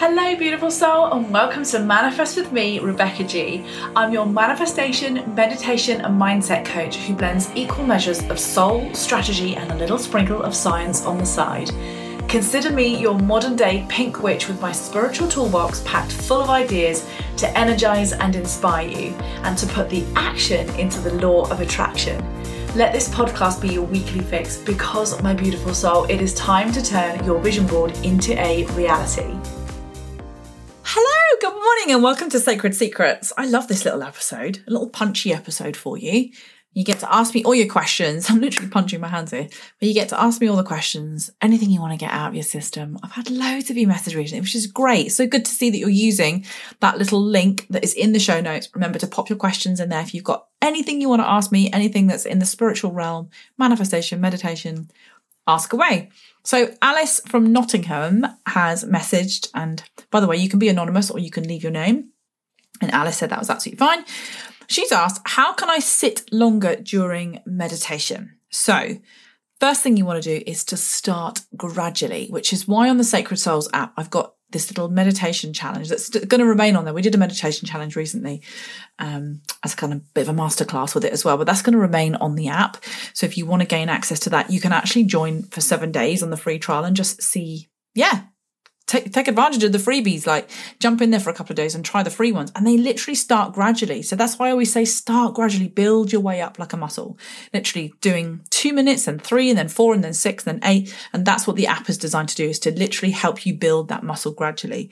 Hello, beautiful soul, and welcome to Manifest with me, Rebecca G. I'm your manifestation, meditation, and mindset coach who blends equal measures of soul, strategy, and a little sprinkle of science on the side. Consider me your modern day pink witch with my spiritual toolbox packed full of ideas to energize and inspire you and to put the action into the law of attraction. Let this podcast be your weekly fix because, my beautiful soul, it is time to turn your vision board into a reality. Good morning, and welcome to Sacred Secrets. I love this little episode, a little punchy episode for you. You get to ask me all your questions. I'm literally punching my hands here, but you get to ask me all the questions, anything you want to get out of your system. I've had loads of you message recently, which is great. So good to see that you're using that little link that is in the show notes. Remember to pop your questions in there if you've got anything you want to ask me, anything that's in the spiritual realm, manifestation, meditation, ask away. So Alice from Nottingham has messaged, and by the way, you can be anonymous or you can leave your name. And Alice said that was absolutely fine. She's asked, How can I sit longer during meditation? So, first thing you want to do is to start gradually, which is why on the Sacred Souls app, I've got this little meditation challenge that's going to remain on there. We did a meditation challenge recently um, as kind of bit of a masterclass with it as well, but that's going to remain on the app. So if you want to gain access to that, you can actually join for seven days on the free trial and just see, yeah, take, take advantage of the freebies, like jump in there for a couple of days and try the free ones. And they literally start gradually. So that's why I always say start gradually, build your way up like a muscle, literally doing two minutes and three and then four and then six and then eight. And that's what the app is designed to do is to literally help you build that muscle gradually.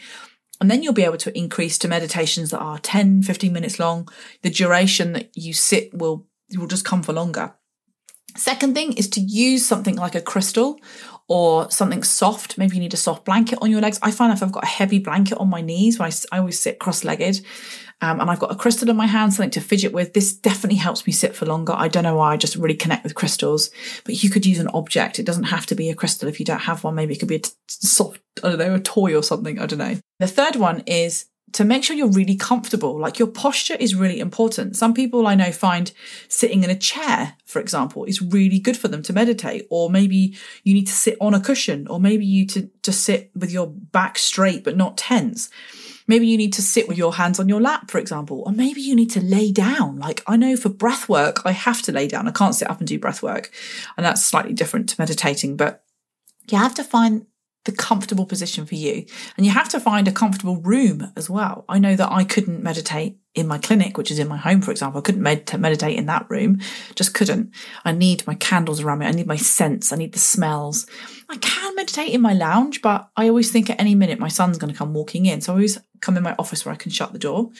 And then you'll be able to increase to meditations that are 10, 15 minutes long. The duration that you sit will, will just come for longer. Second thing is to use something like a crystal or something soft. Maybe you need a soft blanket on your legs. I find if I've got a heavy blanket on my knees, I, I always sit cross-legged, um, and I've got a crystal in my hand, something to fidget with. This definitely helps me sit for longer. I don't know why. I just really connect with crystals. But you could use an object. It doesn't have to be a crystal if you don't have one. Maybe it could be a t- soft, I don't know, a toy or something. I don't know. The third one is to make sure you're really comfortable. Like your posture is really important. Some people I know find sitting in a chair, for example, is really good for them to meditate. Or maybe you need to sit on a cushion, or maybe you to, sit with your back straight but not tense. Maybe you need to sit with your hands on your lap, for example, or maybe you need to lay down. Like I know for breath work, I have to lay down. I can't sit up and do breath work. And that's slightly different to meditating, but you have to find the comfortable position for you. And you have to find a comfortable room as well. I know that I couldn't meditate in my clinic, which is in my home, for example. I couldn't med- meditate in that room. Just couldn't. I need my candles around me. I need my scents. I need the smells. I can meditate in my lounge, but I always think at any minute my son's going to come walking in. So I always come in my office where I can shut the door.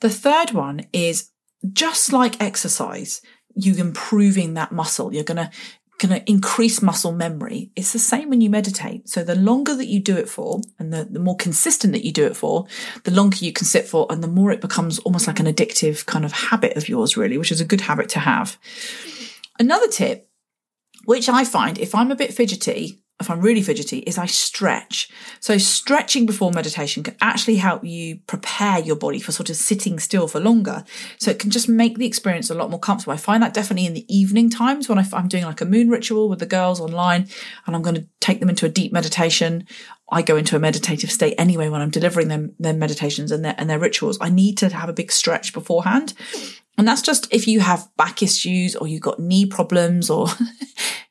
The third one is just like exercise, you improving that muscle. You're going to going to increase muscle memory. It's the same when you meditate. So the longer that you do it for and the, the more consistent that you do it for, the longer you can sit for and the more it becomes almost like an addictive kind of habit of yours, really, which is a good habit to have. Another tip, which I find if I'm a bit fidgety, if I'm really fidgety, is I stretch. So stretching before meditation can actually help you prepare your body for sort of sitting still for longer. So it can just make the experience a lot more comfortable. I find that definitely in the evening times when I'm doing like a moon ritual with the girls online and I'm going to take them into a deep meditation. I go into a meditative state anyway when I'm delivering them their meditations and their and their rituals. I need to have a big stretch beforehand. And that's just if you have back issues or you've got knee problems or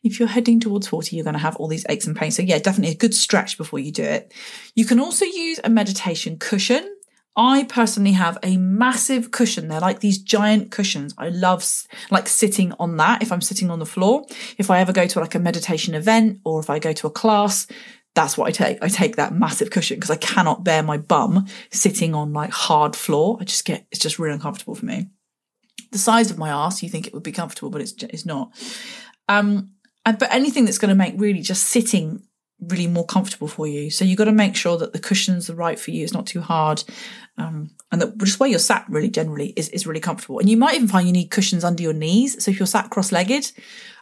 if you're heading towards 40, you're going to have all these aches and pains. So yeah, definitely a good stretch before you do it. You can also use a meditation cushion. I personally have a massive cushion. They're like these giant cushions. I love like sitting on that if I'm sitting on the floor. If I ever go to like a meditation event or if I go to a class, that's what I take. I take that massive cushion because I cannot bear my bum sitting on like hard floor. I just get, it's just really uncomfortable for me the size of my ass, you think it would be comfortable, but it's it's not. Um, but anything that's going to make really just sitting really more comfortable for you. So you've got to make sure that the cushion's are right for you. It's not too hard. Um, and that just where you're sat really generally is, is really comfortable. And you might even find you need cushions under your knees. So if you're sat cross-legged,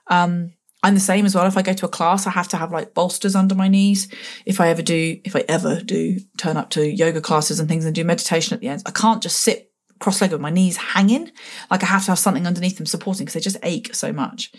um, I'm the same as well. If I go to a class, I have to have like bolsters under my knees. If I ever do, if I ever do turn up to yoga classes and things and do meditation at the end, I can't just sit cross-legged with my knees hanging. Like I have to have something underneath them supporting because they just ache so much.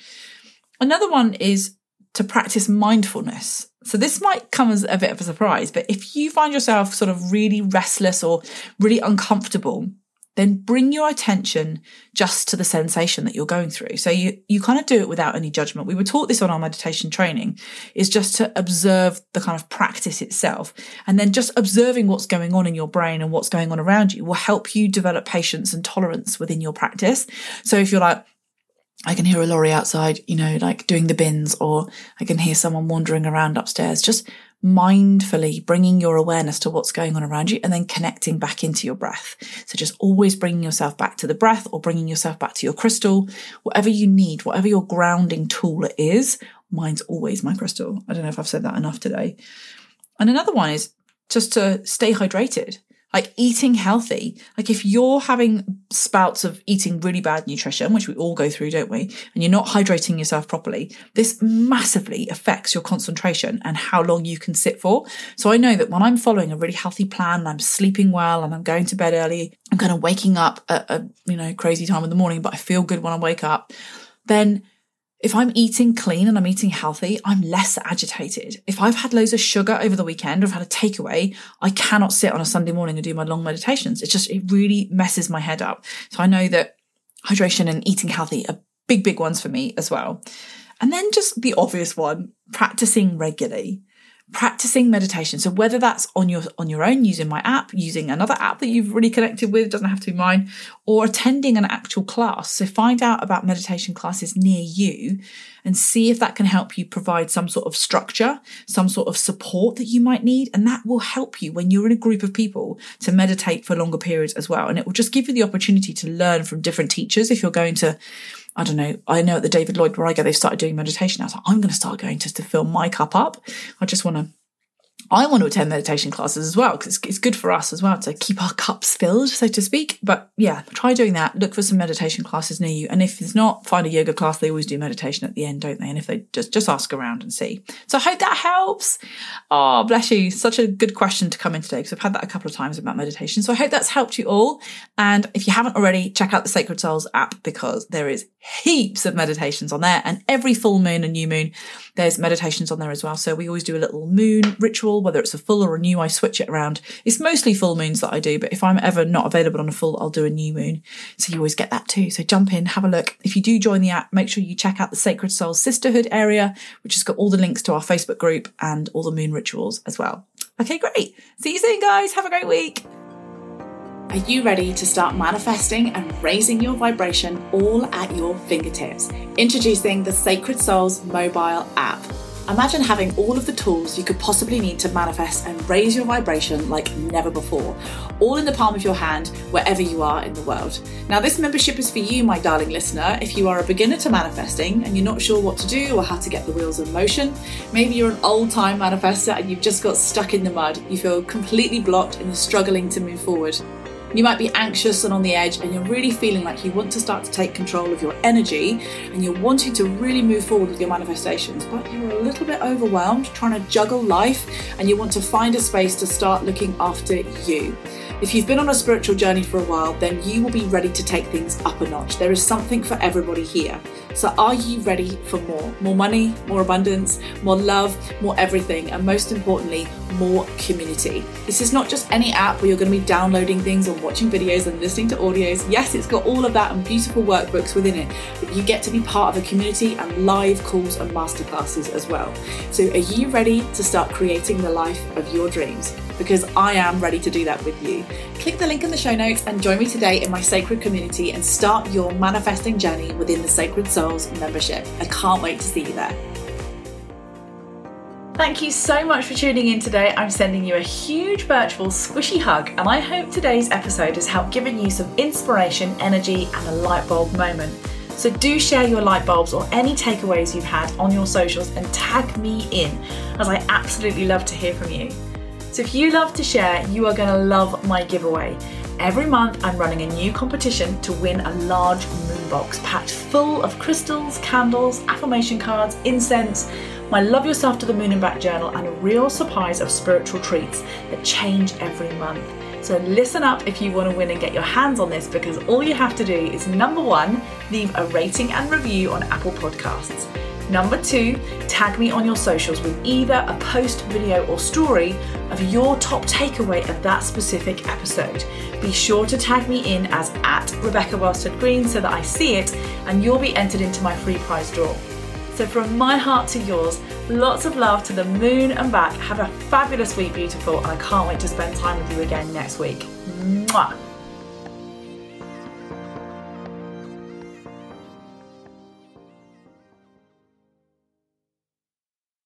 Another one is to practice mindfulness. So this might come as a bit of a surprise, but if you find yourself sort of really restless or really uncomfortable, then bring your attention just to the sensation that you're going through. So you, you kind of do it without any judgment. We were taught this on our meditation training is just to observe the kind of practice itself. And then just observing what's going on in your brain and what's going on around you will help you develop patience and tolerance within your practice. So if you're like, I can hear a lorry outside, you know, like doing the bins, or I can hear someone wandering around upstairs. Just mindfully bringing your awareness to what's going on around you and then connecting back into your breath. So just always bringing yourself back to the breath or bringing yourself back to your crystal, whatever you need, whatever your grounding tool is. Mine's always my crystal. I don't know if I've said that enough today. And another one is just to stay hydrated like eating healthy. Like if you're having spouts of eating really bad nutrition, which we all go through, don't we? And you're not hydrating yourself properly, this massively affects your concentration and how long you can sit for. So I know that when I'm following a really healthy plan and I'm sleeping well and I'm going to bed early, I'm kind of waking up at a, you know, crazy time in the morning, but I feel good when I wake up, then if I'm eating clean and I'm eating healthy, I'm less agitated. If I've had loads of sugar over the weekend or I've had a takeaway, I cannot sit on a Sunday morning and do my long meditations. It's just, it really messes my head up. So I know that hydration and eating healthy are big, big ones for me as well. And then just the obvious one, practicing regularly practicing meditation. So whether that's on your on your own using my app, using another app that you've really connected with, doesn't have to be mine, or attending an actual class. So find out about meditation classes near you and see if that can help you provide some sort of structure, some sort of support that you might need, and that will help you when you're in a group of people to meditate for longer periods as well. And it will just give you the opportunity to learn from different teachers if you're going to I don't know. I know at the David Lloyd where I go, they've started doing meditation. I was like, I'm going to start going just to fill my cup up. I just want to I want to attend meditation classes as well because it's, good for us as well to keep our cups filled, so to speak. But yeah, try doing that. Look for some meditation classes near you, and if it's not, find a yoga class. They always do meditation at the end, don't they? And if they just just ask around and see. So I hope that helps. Oh, bless you. Such a good question to come in today because I've had that a couple of times about meditation. So I hope that's helped you all. And if you haven't already, check out the Sacred Souls app because there is heaps of meditations on there, and every full moon and new moon, there's meditations on there as well. So we always do a little moon ritual whether it's a full or a new, I switch it around. It's mostly full moons that I do, but if I'm ever not available on a full, I'll do a new moon. So you always get that too. So jump in, have a look. If you do join the app, make sure you check out the Sacred Souls Sisterhood area, which has got all the links to our Facebook group and all the moon rituals as well. Okay, great. See you soon, guys. Have a great week. Are you ready to start manifesting and raising your vibration all at your fingertips? Introducing the Sacred Souls mobile app. Imagine having all of the tools you could possibly need to manifest and raise your vibration like never before, all in the palm of your hand, wherever you are in the world. Now, this membership is for you, my darling listener, if you are a beginner to manifesting and you're not sure what to do or how to get the wheels in motion. Maybe you're an old time manifester and you've just got stuck in the mud. You feel completely blocked and you're struggling to move forward. You might be anxious and on the edge, and you're really feeling like you want to start to take control of your energy and you're wanting to really move forward with your manifestations, but you're a little bit overwhelmed trying to juggle life and you want to find a space to start looking after you. If you've been on a spiritual journey for a while, then you will be ready to take things up a notch. There is something for everybody here. So, are you ready for more? More money, more abundance, more love, more everything, and most importantly, more community. This is not just any app where you're going to be downloading things and watching videos and listening to audios. Yes, it's got all of that and beautiful workbooks within it, but you get to be part of a community and live calls and masterclasses as well. So, are you ready to start creating the life of your dreams? because I am ready to do that with you. Click the link in the show notes and join me today in my sacred community and start your manifesting journey within the Sacred Souls membership. I can't wait to see you there. Thank you so much for tuning in today. I'm sending you a huge virtual squishy hug, and I hope today's episode has helped giving you some inspiration, energy, and a light bulb moment. So do share your light bulbs or any takeaways you've had on your socials and tag me in, as I absolutely love to hear from you. So if you love to share, you are going to love my giveaway. Every month, I'm running a new competition to win a large moon box packed full of crystals, candles, affirmation cards, incense, my Love Yourself to the Moon and Back journal, and a real surprise of spiritual treats that change every month. So listen up if you want to win and get your hands on this because all you have to do is number one, leave a rating and review on Apple Podcasts. Number two, tag me on your socials with either a post, video, or story of your top takeaway of that specific episode. Be sure to tag me in as at Rebecca Welstead Green so that I see it and you'll be entered into my free prize draw. So, from my heart to yours, lots of love to the moon and back. Have a fabulous week, beautiful, and I can't wait to spend time with you again next week. Mwah.